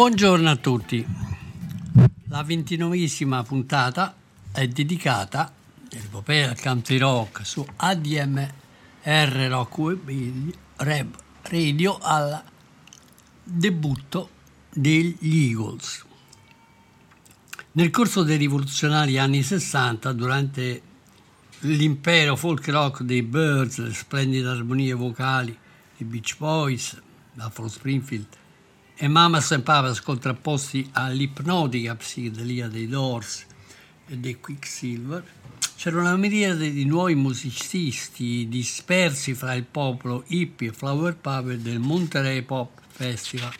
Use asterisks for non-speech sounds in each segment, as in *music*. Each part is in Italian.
Buongiorno a tutti. La ventinovesima puntata è dedicata all'epopea del country rock su ADMR Rock Web Radio al debutto degli Eagles. Nel corso dei rivoluzionari anni 60, durante l'impero folk rock dei Birds, le splendide armonie vocali dei Beach Boys, Buffalo Springfield e Mamas and Papas contrapposti all'ipnotica psichedelia dei Doors e dei Quicksilver, c'era una miriade di nuovi musicisti dispersi fra il popolo hippie e flower power del Monterey Pop Festival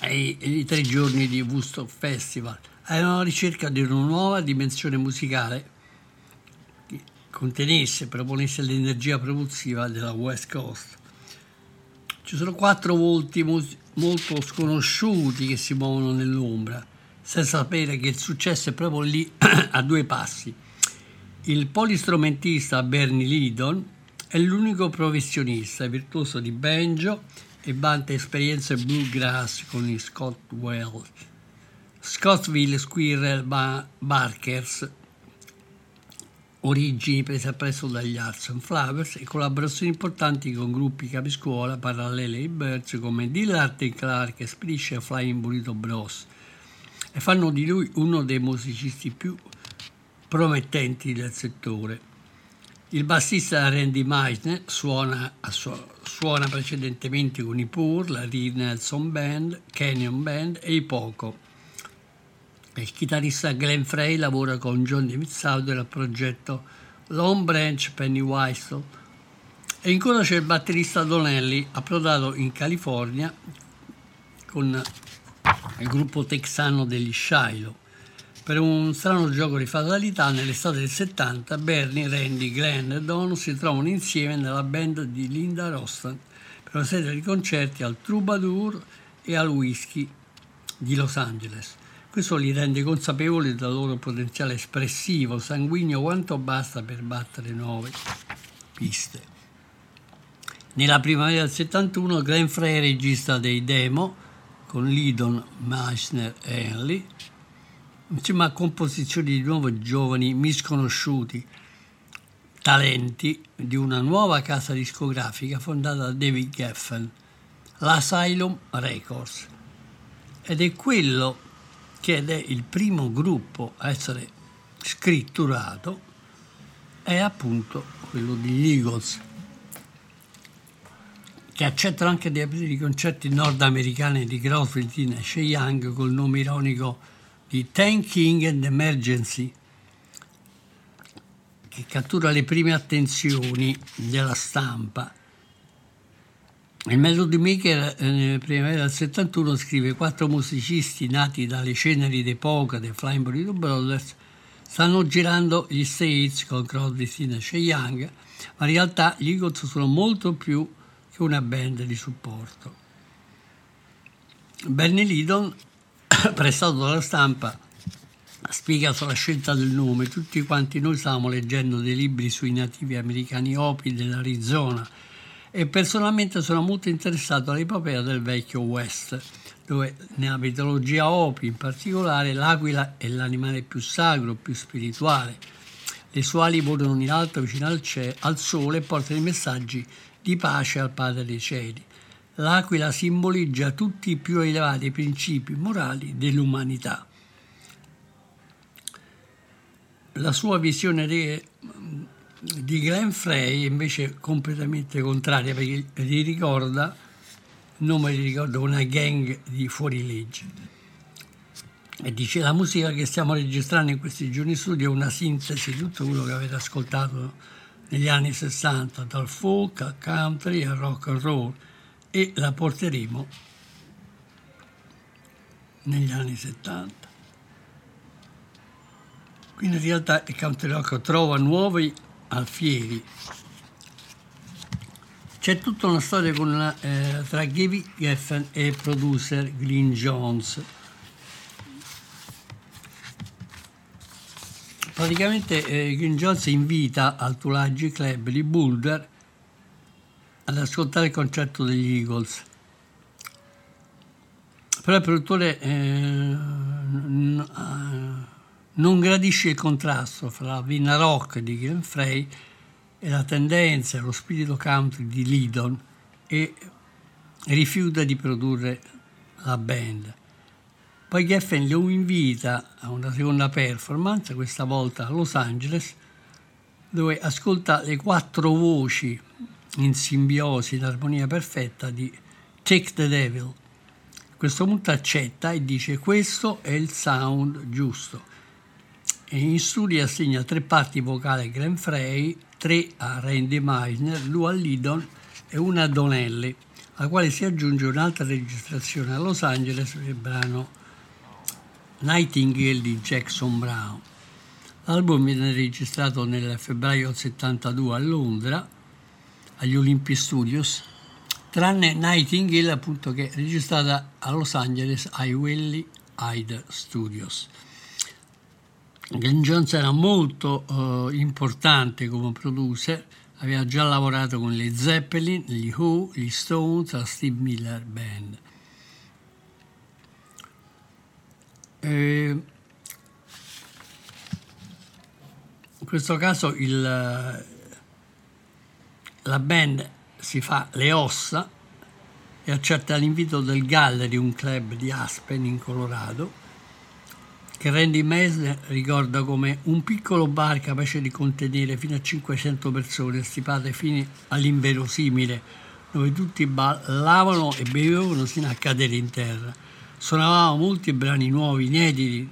e i, tre giorni di Woodstock Festival. Erano alla ricerca di una nuova dimensione musicale che contenesse e proponesse l'energia propulsiva della West Coast. Ci sono quattro volti molto sconosciuti che si muovono nell'ombra, senza sapere che il successo è proprio lì *clears throat* a due passi. Il polistrumentista Bernie Lydon è l'unico professionista virtuoso di banjo e vanta esperienze bluegrass con i Scott Wells, Scottsville Squirrel Ba- Barkers, origini prese appresso dagli Arts and Flowers e collaborazioni importanti con gruppi capiscuola parallele ai Birds come Dillard e Clark e Spliscia e Flying Burrito Bros e fanno di lui uno dei musicisti più promettenti del settore. Il bassista Randy Meisner suona, su- suona precedentemente con i Pur, la Reed Nelson Band, Canyon Band e i Poco. Il chitarrista Glenn Frey lavora con John David Sauter al progetto Long Branch Pennywhistle e ancora c'è il batterista Donnelly, approdato in California con il gruppo texano degli Shiloh. Per un strano gioco di fatalità, nell'estate del 70, Bernie, Randy, Glenn e Don si trovano insieme nella band di Linda Rostan per una serie di concerti al Troubadour e al Whisky di Los Angeles. Questo li rende consapevoli del loro potenziale espressivo, sanguigno quanto basta per battere nuove piste. Nella primavera del 71 Glenn Frey regista dei demo con Lydon, Meissner e Henley, insieme a composizioni di nuovi giovani misconosciuti, talenti di una nuova casa discografica fondata da David Geffen, l'Asylum Records. Ed è quello che è il primo gruppo a essere scritturato, è appunto quello degli Eagles, che accettano anche di aprire i concerti nordamericani di Crosby, e Shea Young col nome ironico di Tanking and Emergency, che cattura le prime attenzioni della stampa. Il Melody Maker eh, nella primavera del 71 scrive quattro musicisti nati dalle ceneri d'epoca dei Flying Burrito Brothers stanno girando gli States con Crosby, Stills e Young, ma in realtà gli Eagles sono molto più che una band di supporto. Bernie Lidon, *coughs* prestato dalla stampa, ha spiegato la scelta del nome. Tutti quanti noi stavamo leggendo dei libri sui nativi americani Hopi dell'Arizona e personalmente sono molto interessato all'epopea del vecchio West, dove nella mitologia Hopi in particolare l'aquila è l'animale più sacro, più spirituale. Le sue ali volano in alto vicino al, ce- al sole e portano i messaggi di pace al Padre dei Cieli. L'aquila simboleggia tutti i più elevati principi morali dell'umanità. La sua visione di, di Glenn Frey è invece completamente contraria perché gli ricorda, il nome gli ricorda una gang di fuorilegge. E dice la musica che stiamo registrando in questi giorni studio è una sintesi di tutto quello che avete ascoltato negli anni 60, dal folk al country al rock and roll e la porteremo negli anni 70. Quindi in realtà il country rock trova nuovi alfieri. C'è tutta una storia una, eh, tra Gavin Geffen e il producer Glyn Jones. Praticamente eh, Glyn Jones invita al Tulagi Club di Boulder ad ascoltare il concerto degli Eagles. Però il produttore eh, n- eh, non gradisce il contrasto fra la vina rock di Glenn Frey e la tendenza, lo spirito country di Lydon e rifiuta di produrre la band. Poi Geffen lo invita a una seconda performance, questa volta a Los Angeles, dove ascolta le quattro voci in simbiosi, in armonia perfetta di Take the Devil. A questo punto accetta e dice questo è il sound giusto. E in studio assegna tre parti vocali a Glenn Frey, tre a Randy Meisner, due a Lydon e una a Donnelly, alla quale si aggiunge un'altra registrazione a Los Angeles del brano Nightingale di Jackson Brown. L'album viene registrato nel febbraio 72 a Londra, agli Olympic Studios, tranne Nightingale appunto che è registrata a Los Angeles ai Willie Hyde Studios. Glenn Jones era molto uh, importante come producer, aveva già lavorato con le Zeppelin, gli Who, gli Stones, la Steve Miller Band. E in questo caso il, la band si fa le ossa e accetta l'invito del Gallery, un club di Aspen in Colorado, che Randy Meisner ricorda come un piccolo bar capace di contenere fino a 500 persone, stipate fino all'inverosimile, dove tutti ballavano e bevevano sino a cadere in terra. Suonavamo molti brani nuovi, inediti,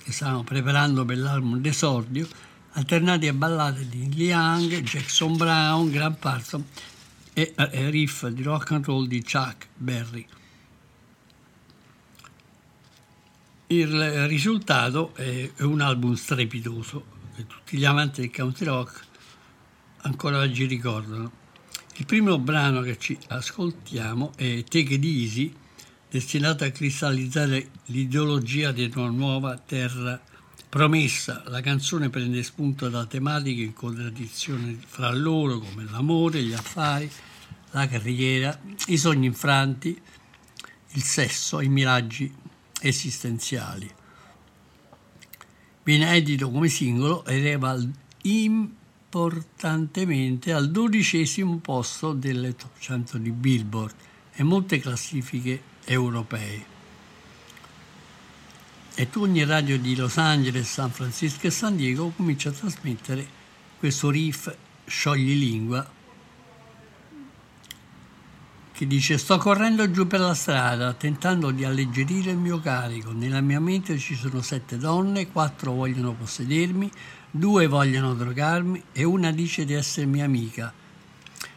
che stavano preparando per l'album d'esordio, alternati a ballate di Young, Jackson Brown, Grant Parson e riff di rock and roll di Chuck Berry. Il risultato è un album strepitoso che tutti gli amanti del country rock ancora oggi ricordano. Il primo brano che ci ascoltiamo è Take It Easy, destinato a cristallizzare l'ideologia di una nuova terra promessa. La canzone prende spunto da tematiche in contraddizione fra loro come l'amore, gli affari, la carriera, i sogni infranti, il sesso, i miraggi esistenziali. Viene edito come singolo ed eleva importantemente al dodicesimo posto delle top 100 di Billboard e molte classifiche europee. E ogni radio di Los Angeles, San Francisco e San Diego comincia a trasmettere questo riff scioglilingua che dice sto correndo giù per la strada tentando di alleggerire il mio carico. Nella mia mente ci sono sette donne, quattro vogliono possedermi, due vogliono drogarmi e una dice di essere mia amica.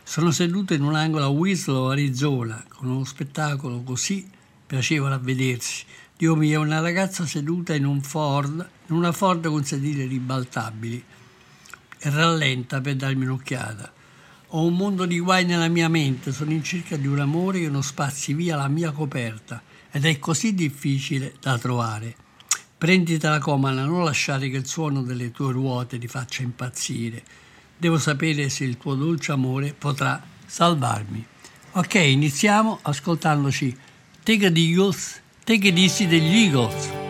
Sono seduto in un angolo a Winslow, Arizona, con uno spettacolo così piacevole a vedersi. Dio mio, una ragazza seduta in un Ford, in una Ford con sedili ribaltabili e rallenta per darmi un'occhiata. Ho un mondo di guai nella mia mente, sono in cerca di un amore che non spazi via la mia coperta ed è così difficile da trovare. Prenditela comana, non lasciare che il suono delle tue ruote ti faccia impazzire. Devo sapere se il tuo dolce amore potrà salvarmi. Ok, iniziamo ascoltandoci Take it Eagles, Take it Easy degli Eagles.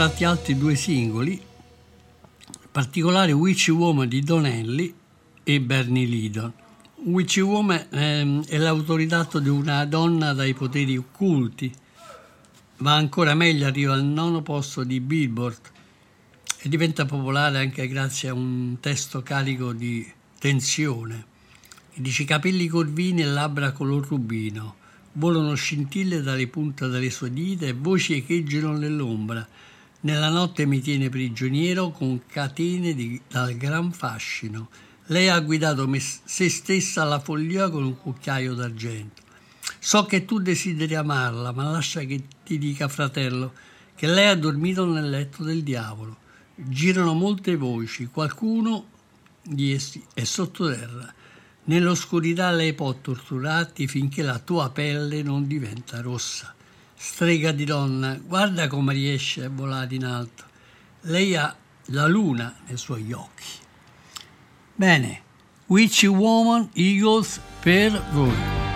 Tratti altri due singoli, in particolare Witch Woman di Donelli e Bernie Lidon. Witch Woman ehm, è l'autoritato di una donna dai poteri occulti, va ancora meglio, arriva al nono posto di Billboard e diventa popolare anche grazie a un testo carico di tensione. Dice capelli corvini e labbra color rubino, volano scintille dalle punte delle sue dita e voci echeggiano nell'ombra. Nella notte mi tiene prigioniero con catene di- dal gran fascino. Lei ha guidato me- se stessa alla follia con un cucchiaio d'argento. So che tu desideri amarla, ma lascia che ti dica, fratello, che lei ha dormito nel letto del diavolo. Girano molte voci, qualcuno di essi è sottoterra. Nell'oscurità lei può torturarti finché la tua pelle non diventa rossa. Strega di donna, guarda come riesce a volare in alto. Lei ha la luna nei suoi occhi. Bene, Witchy Woman Eagles per voi.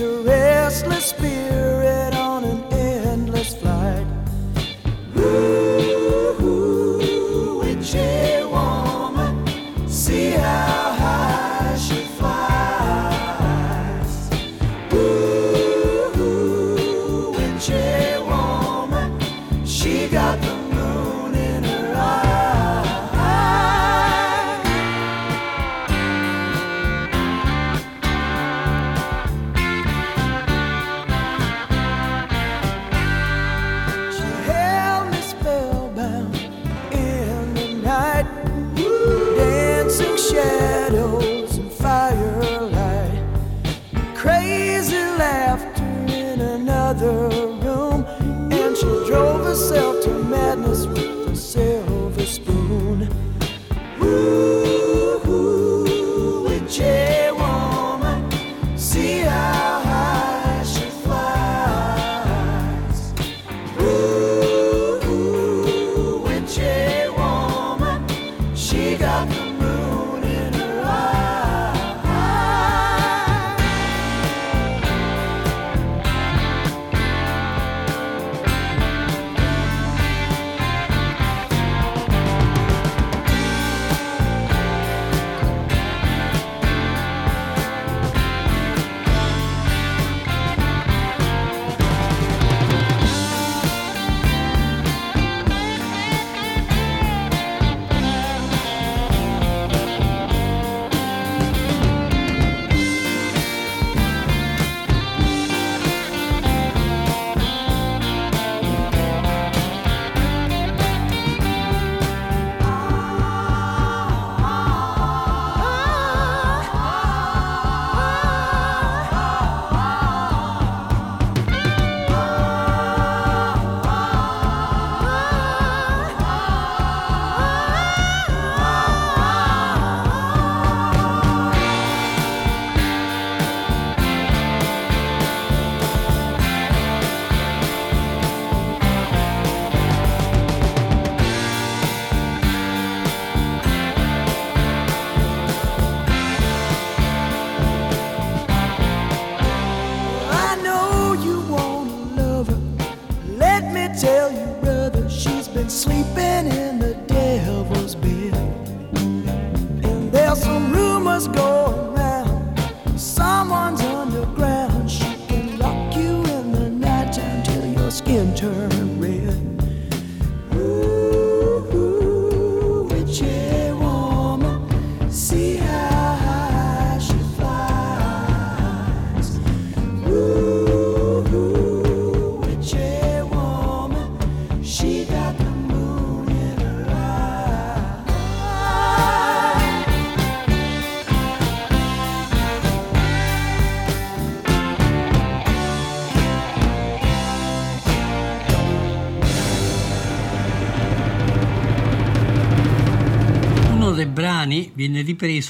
A restless spirit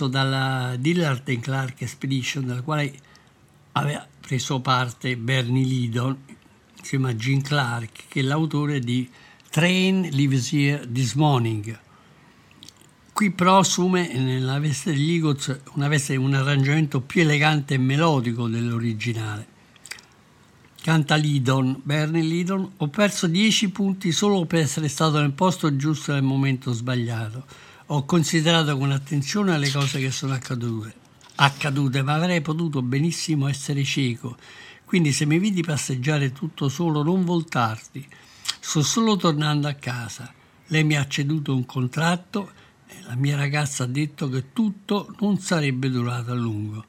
ripreso dalla Dillard Clark Expedition, dalla quale aveva preso parte Bernie Lidon insieme a Gene Clark, che è l'autore di Train Lives Here This Morning. Qui però assume nella veste degli Eagles una veste un arrangiamento più elegante e melodico dell'originale. Canta Lidon, Bernie Lidon, ho perso 10 punti solo per essere stato nel posto giusto nel momento sbagliato. Ho considerato con attenzione le cose che sono accadute, accadute, ma avrei potuto benissimo essere cieco. Quindi se mi vidi passeggiare tutto solo, non voltarti. Sto solo tornando a casa. Lei mi ha ceduto un contratto e la mia ragazza ha detto che tutto non sarebbe durato a lungo.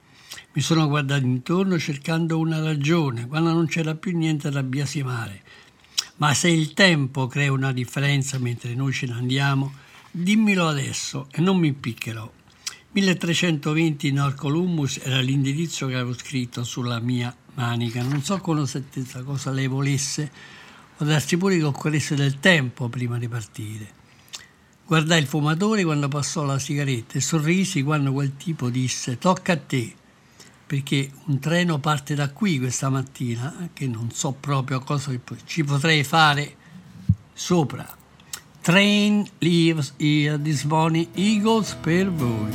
Mi sono guardato intorno cercando una ragione, quando non c'era più niente da biasimare. Ma se il tempo crea una differenza mentre noi ce ne andiamo, dimmelo adesso e non mi impiccherò. 1320 Nord Columbus era l'indirizzo che avevo scritto sulla mia manica. Non so con certezza cosa lei volesse, può darsi pure che occorresse del tempo prima di partire. Guardai il fumatore quando passò la sigaretta e sorrisi quando quel tipo disse tocca a te, perché un treno parte da qui questa mattina, che non so proprio cosa ci potrei fare sopra. Train Leaves Here di Sboni Eagles per voi.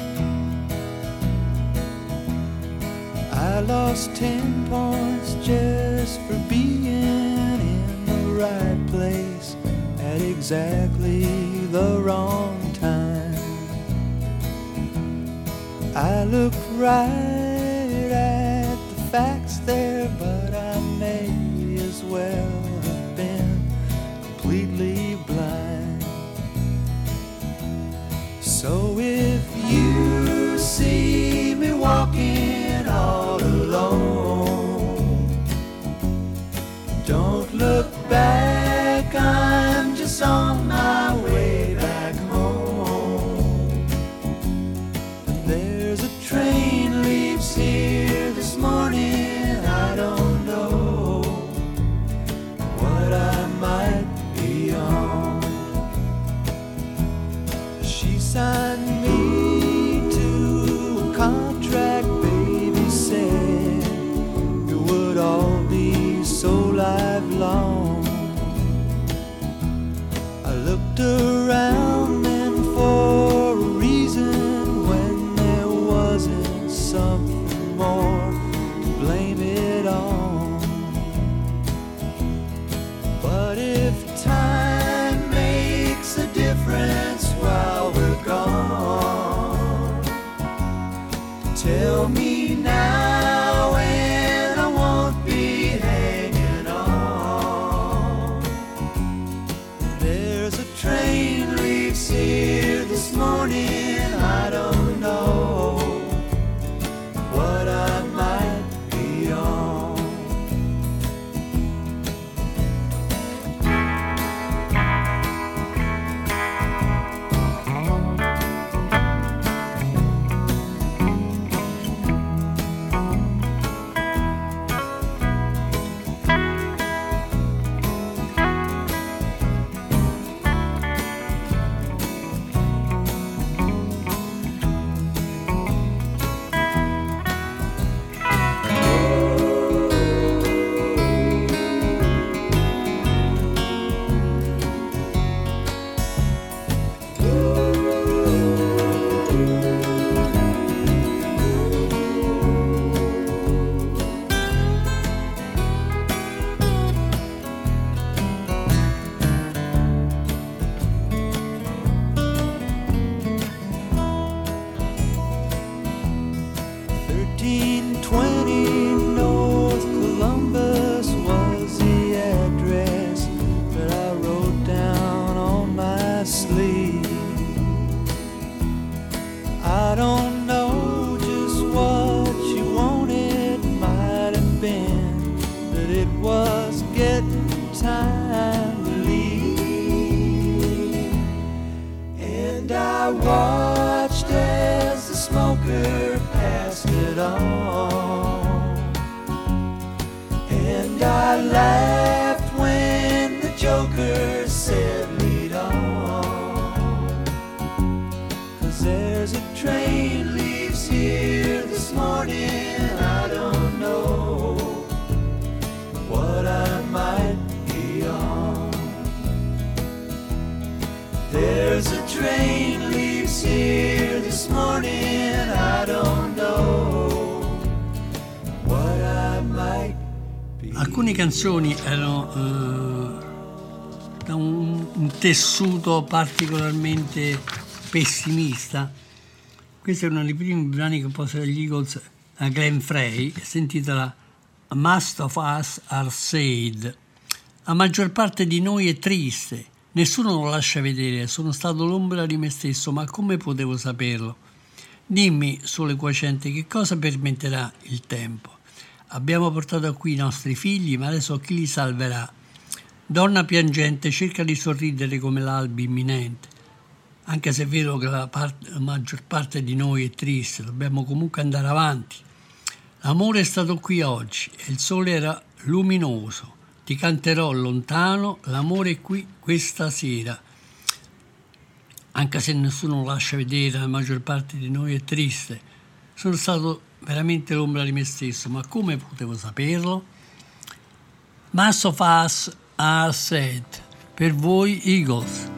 I lost ten points just for being in the right place at exactly the wrong time. I look right at the facts there, but I may as well So if you see me walking all alone, don't look back, I'm just on A. Alcune canzoni erano eh, da un, un tessuto particolarmente pessimista. Questo è uno dei primi brani composti dagli Eagles da Glenn Frey, si intitola Most of Us Are Sad. La maggior parte di noi è triste, nessuno lo lascia vedere, sono stato l'ombra di me stesso, ma come potevo saperlo? Dimmi, sole quacente, che cosa permetterà il tempo? Abbiamo portato qui i nostri figli, ma adesso chi li salverà? Donna piangente cerca di sorridere come l'alba imminente. Anche se è vero che la, part- la maggior parte di noi è triste, dobbiamo comunque andare avanti. L'amore è stato qui oggi e il sole era luminoso. Ti canterò lontano, l'amore qui questa sera. Anche se nessuno lo lascia vedere, la maggior parte di noi è triste. Sono stato veramente l'ombra di me stesso, ma come potevo saperlo? Mass of Us are said. Per voi Eagles.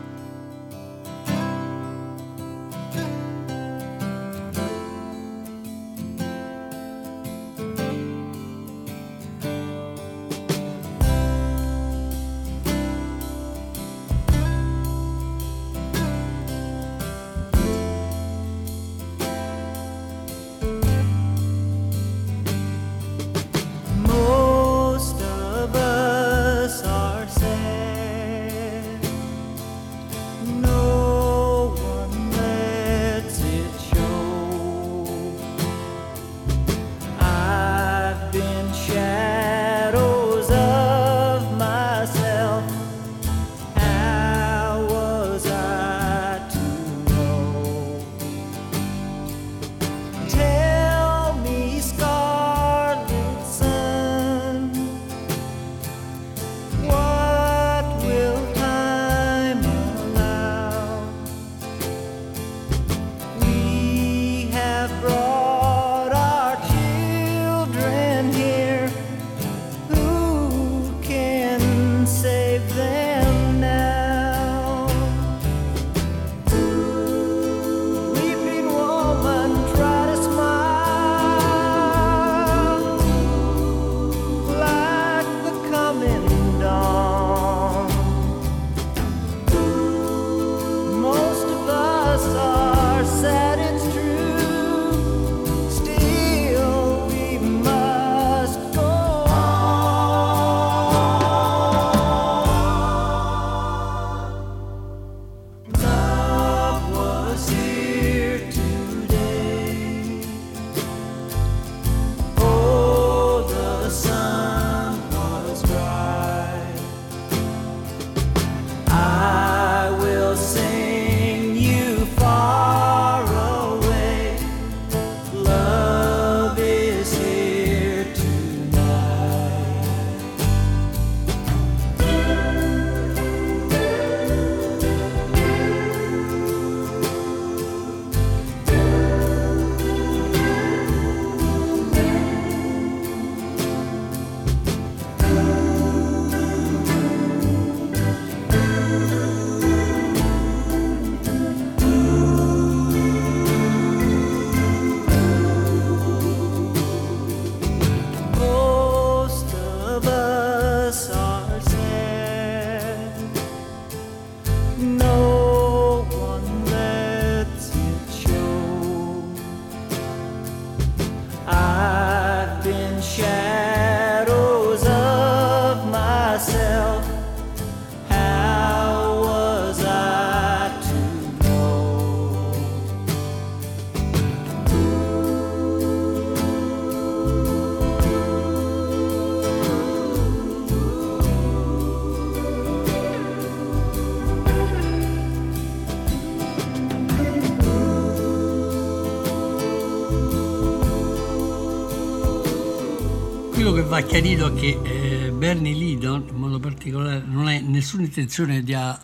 Va chiarito che eh, Bernie Lidon, in modo particolare, non ha nessuna intenzione di a-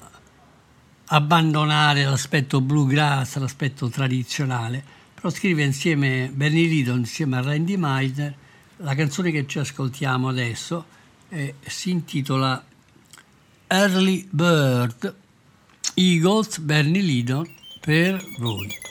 abbandonare l'aspetto bluegrass, l'aspetto tradizionale, però scrive insieme Bernie Lidon insieme a Randy Meisner la canzone che ci ascoltiamo adesso eh, si intitola Early Bird Eagles Bernie Lidon per voi.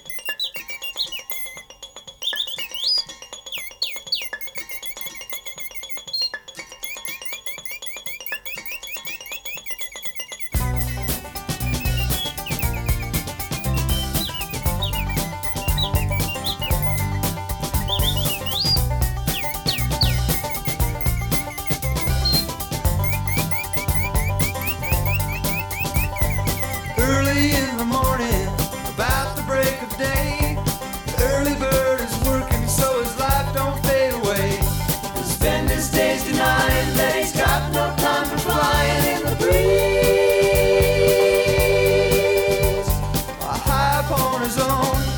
zone.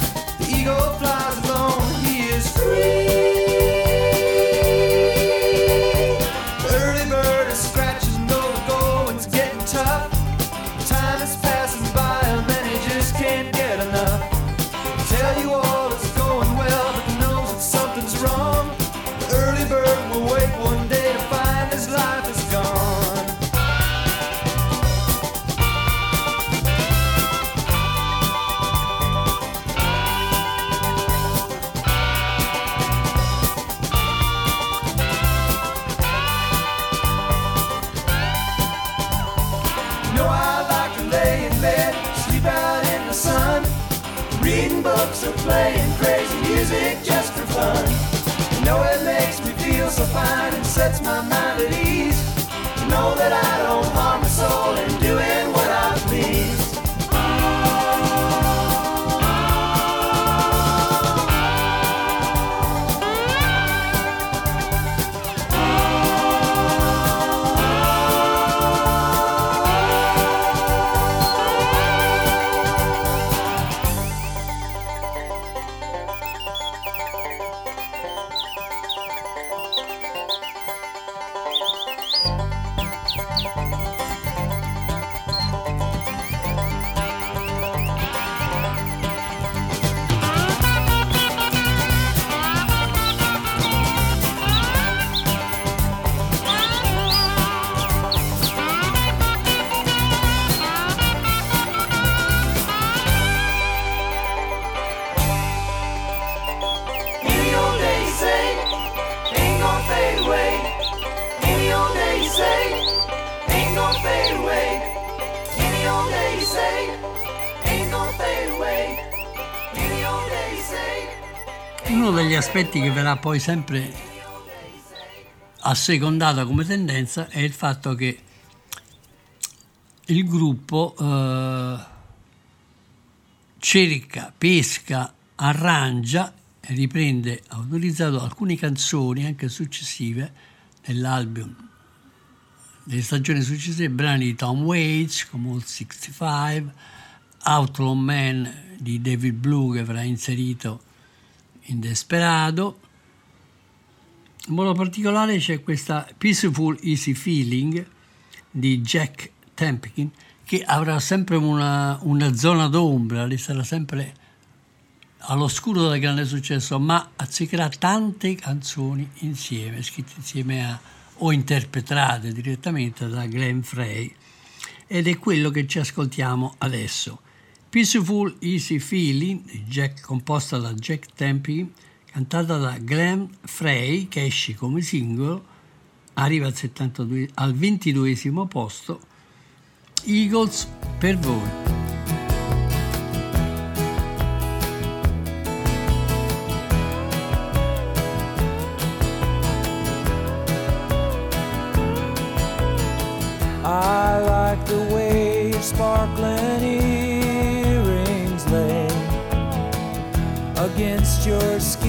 Aspetti che verrà poi sempre assecondata come tendenza è il fatto che il gruppo eh, cerca, pesca, arrangia e riprende, ha utilizzato alcune canzoni anche successive dell'album delle stagioni successive, brani di Tom Waits come Old 65, Outlaw Man di David Blue che verrà inserito in Desperado. In modo particolare c'è questa Peaceful Easy Feeling di Jack Tempikin che avrà sempre una, una zona d'ombra, sarà sempre all'oscuro del grande successo, ma azzeccherà tante canzoni insieme, scritte insieme a, o interpretate direttamente da Glenn Frey. Ed è quello che ci ascoltiamo adesso. Peaceful Easy Feeling, Jack, composta da Jack Tempikin, cantata da Glenn Frey, che esce come singolo, arriva al, 72 al 22 posto. Eagles per voi. Your skin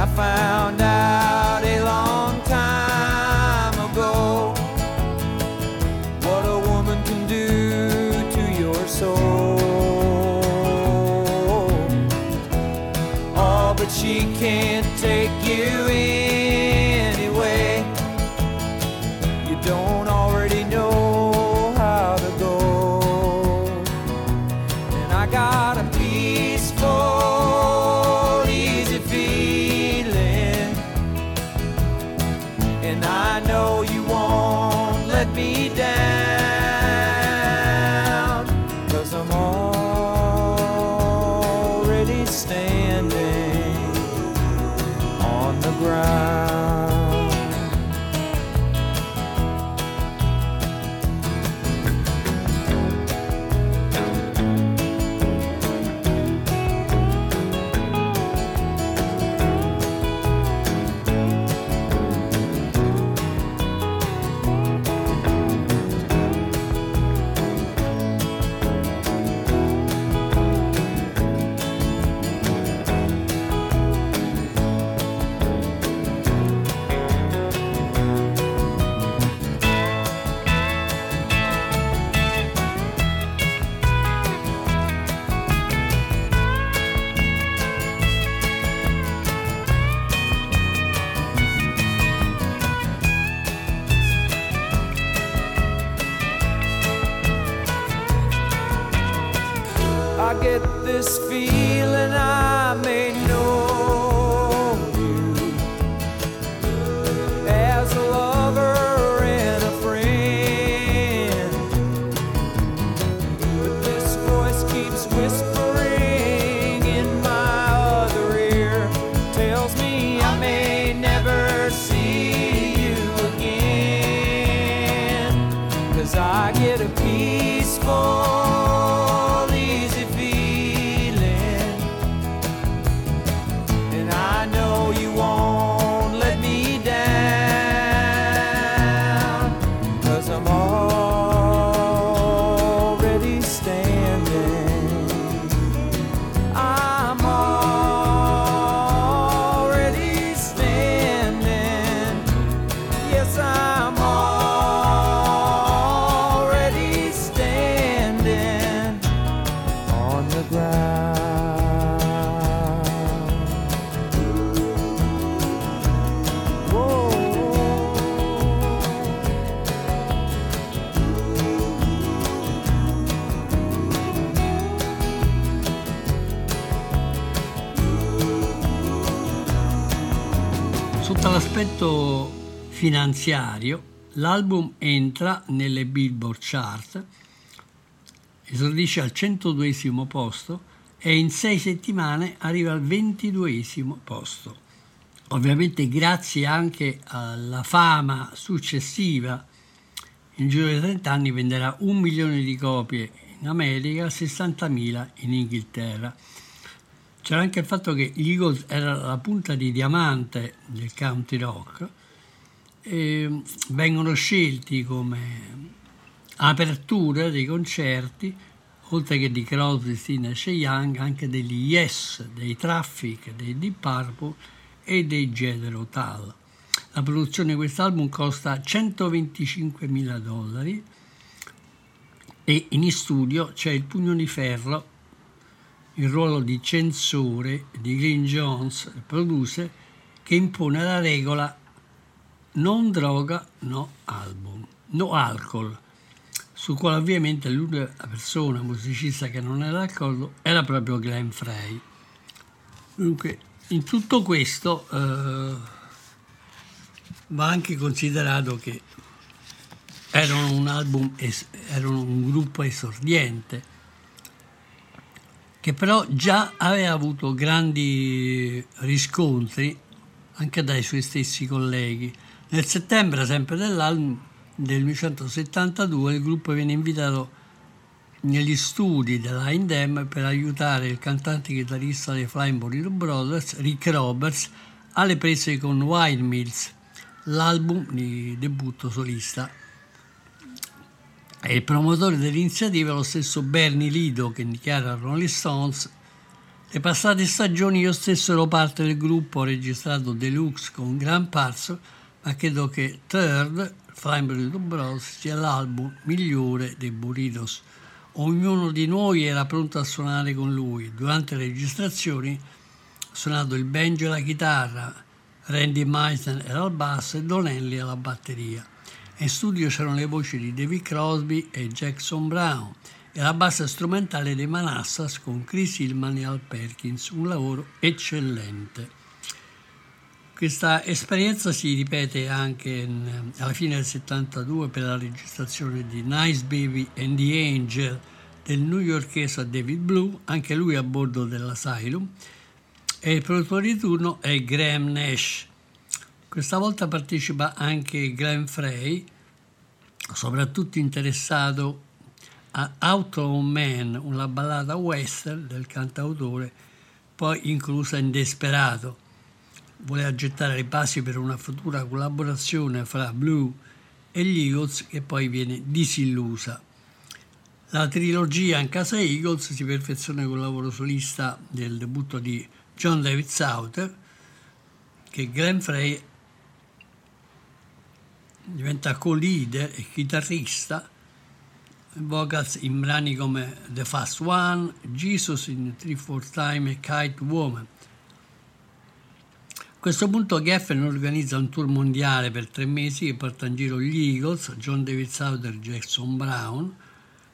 I found out. Sotto l'aspetto finanziario, l'album entra nelle Billboard Chart, esordisce al 102 posto e in sei settimane arriva al 22 posto. Ovviamente grazie anche alla fama successiva, in giro di 30 anni venderà un milione di copie in America, 60.000 in Inghilterra. C'era anche il fatto che gli Eagles era la punta di diamante del country rock e vengono scelti come apertura dei concerti, oltre che di Crosby, Stills e Young, anche degli Yes, dei Traffic, dei Deep Purple e dei Jethro Tull. La produzione di quest'album costa 125 mila dollari e in studio c'è il pugno di ferro il ruolo di censore di Green Jones, il producer, che impone la regola non droga, no album, no alcol, su quale ovviamente l'unica persona musicista che non era d'accordo era proprio Glenn Frey. Dunque, in tutto questo eh, va anche considerato che erano un album, erano un gruppo esordiente, che però già aveva avuto grandi riscontri anche dai suoi stessi colleghi. Nel settembre, sempre dell'album del 1972, il gruppo viene invitato negli studi della Indem per aiutare il cantante chitarrista dei Flying Burrito Brothers, Rick Roberts, alle prese con Wild Mills, l'album di debutto solista. E il promotore dell'iniziativa è lo stesso Bernie Lido che dichiara Rolling Stones Le passate stagioni io stesso ero parte del gruppo, ho registrato Deluxe con Gran Parso, ma credo che Third, Flying Burrito Bros, sia l'album migliore dei Burritos. Ognuno di noi era pronto a suonare con lui. Durante le registrazioni ha suonato il banjo e la chitarra, Randy Meisner era al basso e Don Henley alla batteria. In studio c'erano le voci di David Crosby e Jackson Brown e la bassa strumentale dei Manassas con Chris Hillman e Al Perkins, un lavoro eccellente. Questa esperienza si ripete anche in- alla fine del 72 per la registrazione di Nice Baby and the Angel del newyorkese David Blue, anche lui a bordo dell'Asylum, e il produttore di turno è Graham Nash. Questa volta partecipa anche Glenn Frey, soprattutto interessato a Outlaw Man, una ballata western del cantautore, poi inclusa in Desperato. Voleva gettare le basi per una futura collaborazione fra Blue e gli Eagles che poi viene disillusa. La trilogia in casa Eagles si perfeziona col lavoro solista del debutto di John David Souther, che Glenn Frey diventa co-leader e chitarrista, vocals in brani come The Fast One, Jesus in Three Four Time e Kite Woman. A questo punto Geffen organizza un tour mondiale per tre mesi che porta in giro gli Eagles, John David Souther e Jackson Brown,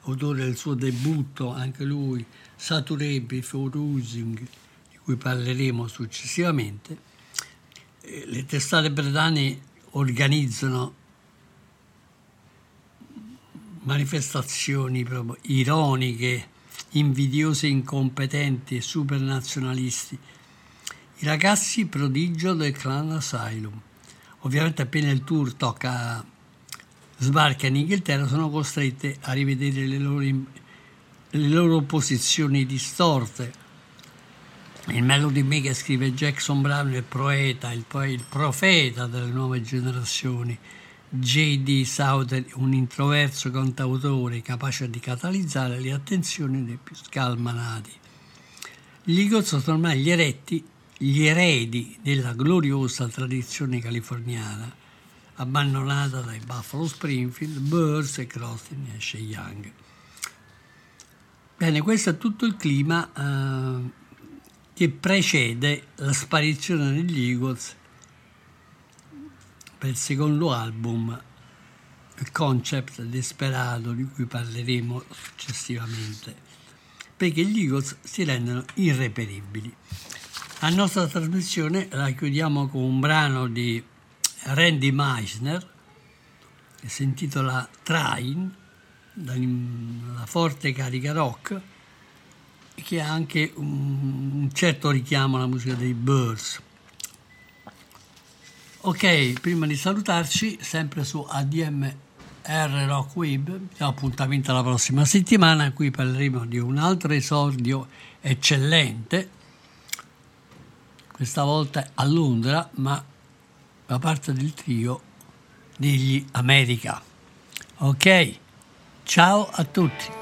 autore del suo debutto, anche lui, Saturday Before Losing, di cui parleremo successivamente. Le testate britanniche organizzano manifestazioni proprio ironiche, invidiose, incompetenti e supernazionalisti. I ragazzi prodigio del clan Asylum. Ovviamente appena il tour tocca sbarca in Inghilterra sono costrette a rivedere le loro, le loro posizioni distorte. Il Melody Maker scrive Jackson Brown il poeta, il, po- il profeta delle nuove generazioni. J.D. Souther, un introverso cantautore capace di catalizzare le attenzioni dei più scalmanati. Gli Eagles sono ormai gli, eretti, gli eredi della gloriosa tradizione californiana, abbandonata dai Buffalo Springfield, Burns e Crosby Nash Young. Bene, questo è tutto il clima eh, che precede la sparizione degli Eagles per il secondo album, il concept Desperato, di cui parleremo successivamente, perché gli Eagles si rendono irreperibili. La nostra trasmissione la chiudiamo con un brano di Randy Meisner che si intitola Train, dalla forte carica rock, che ha anche un, certo richiamo alla musica dei Birds. Ok, prima di salutarci, sempre su ADMR Rock Web, diamo appuntamento alla prossima settimana cui parleremo di un altro esordio eccellente, questa volta a Londra, ma da parte del trio degli America. Ok, ciao a tutti.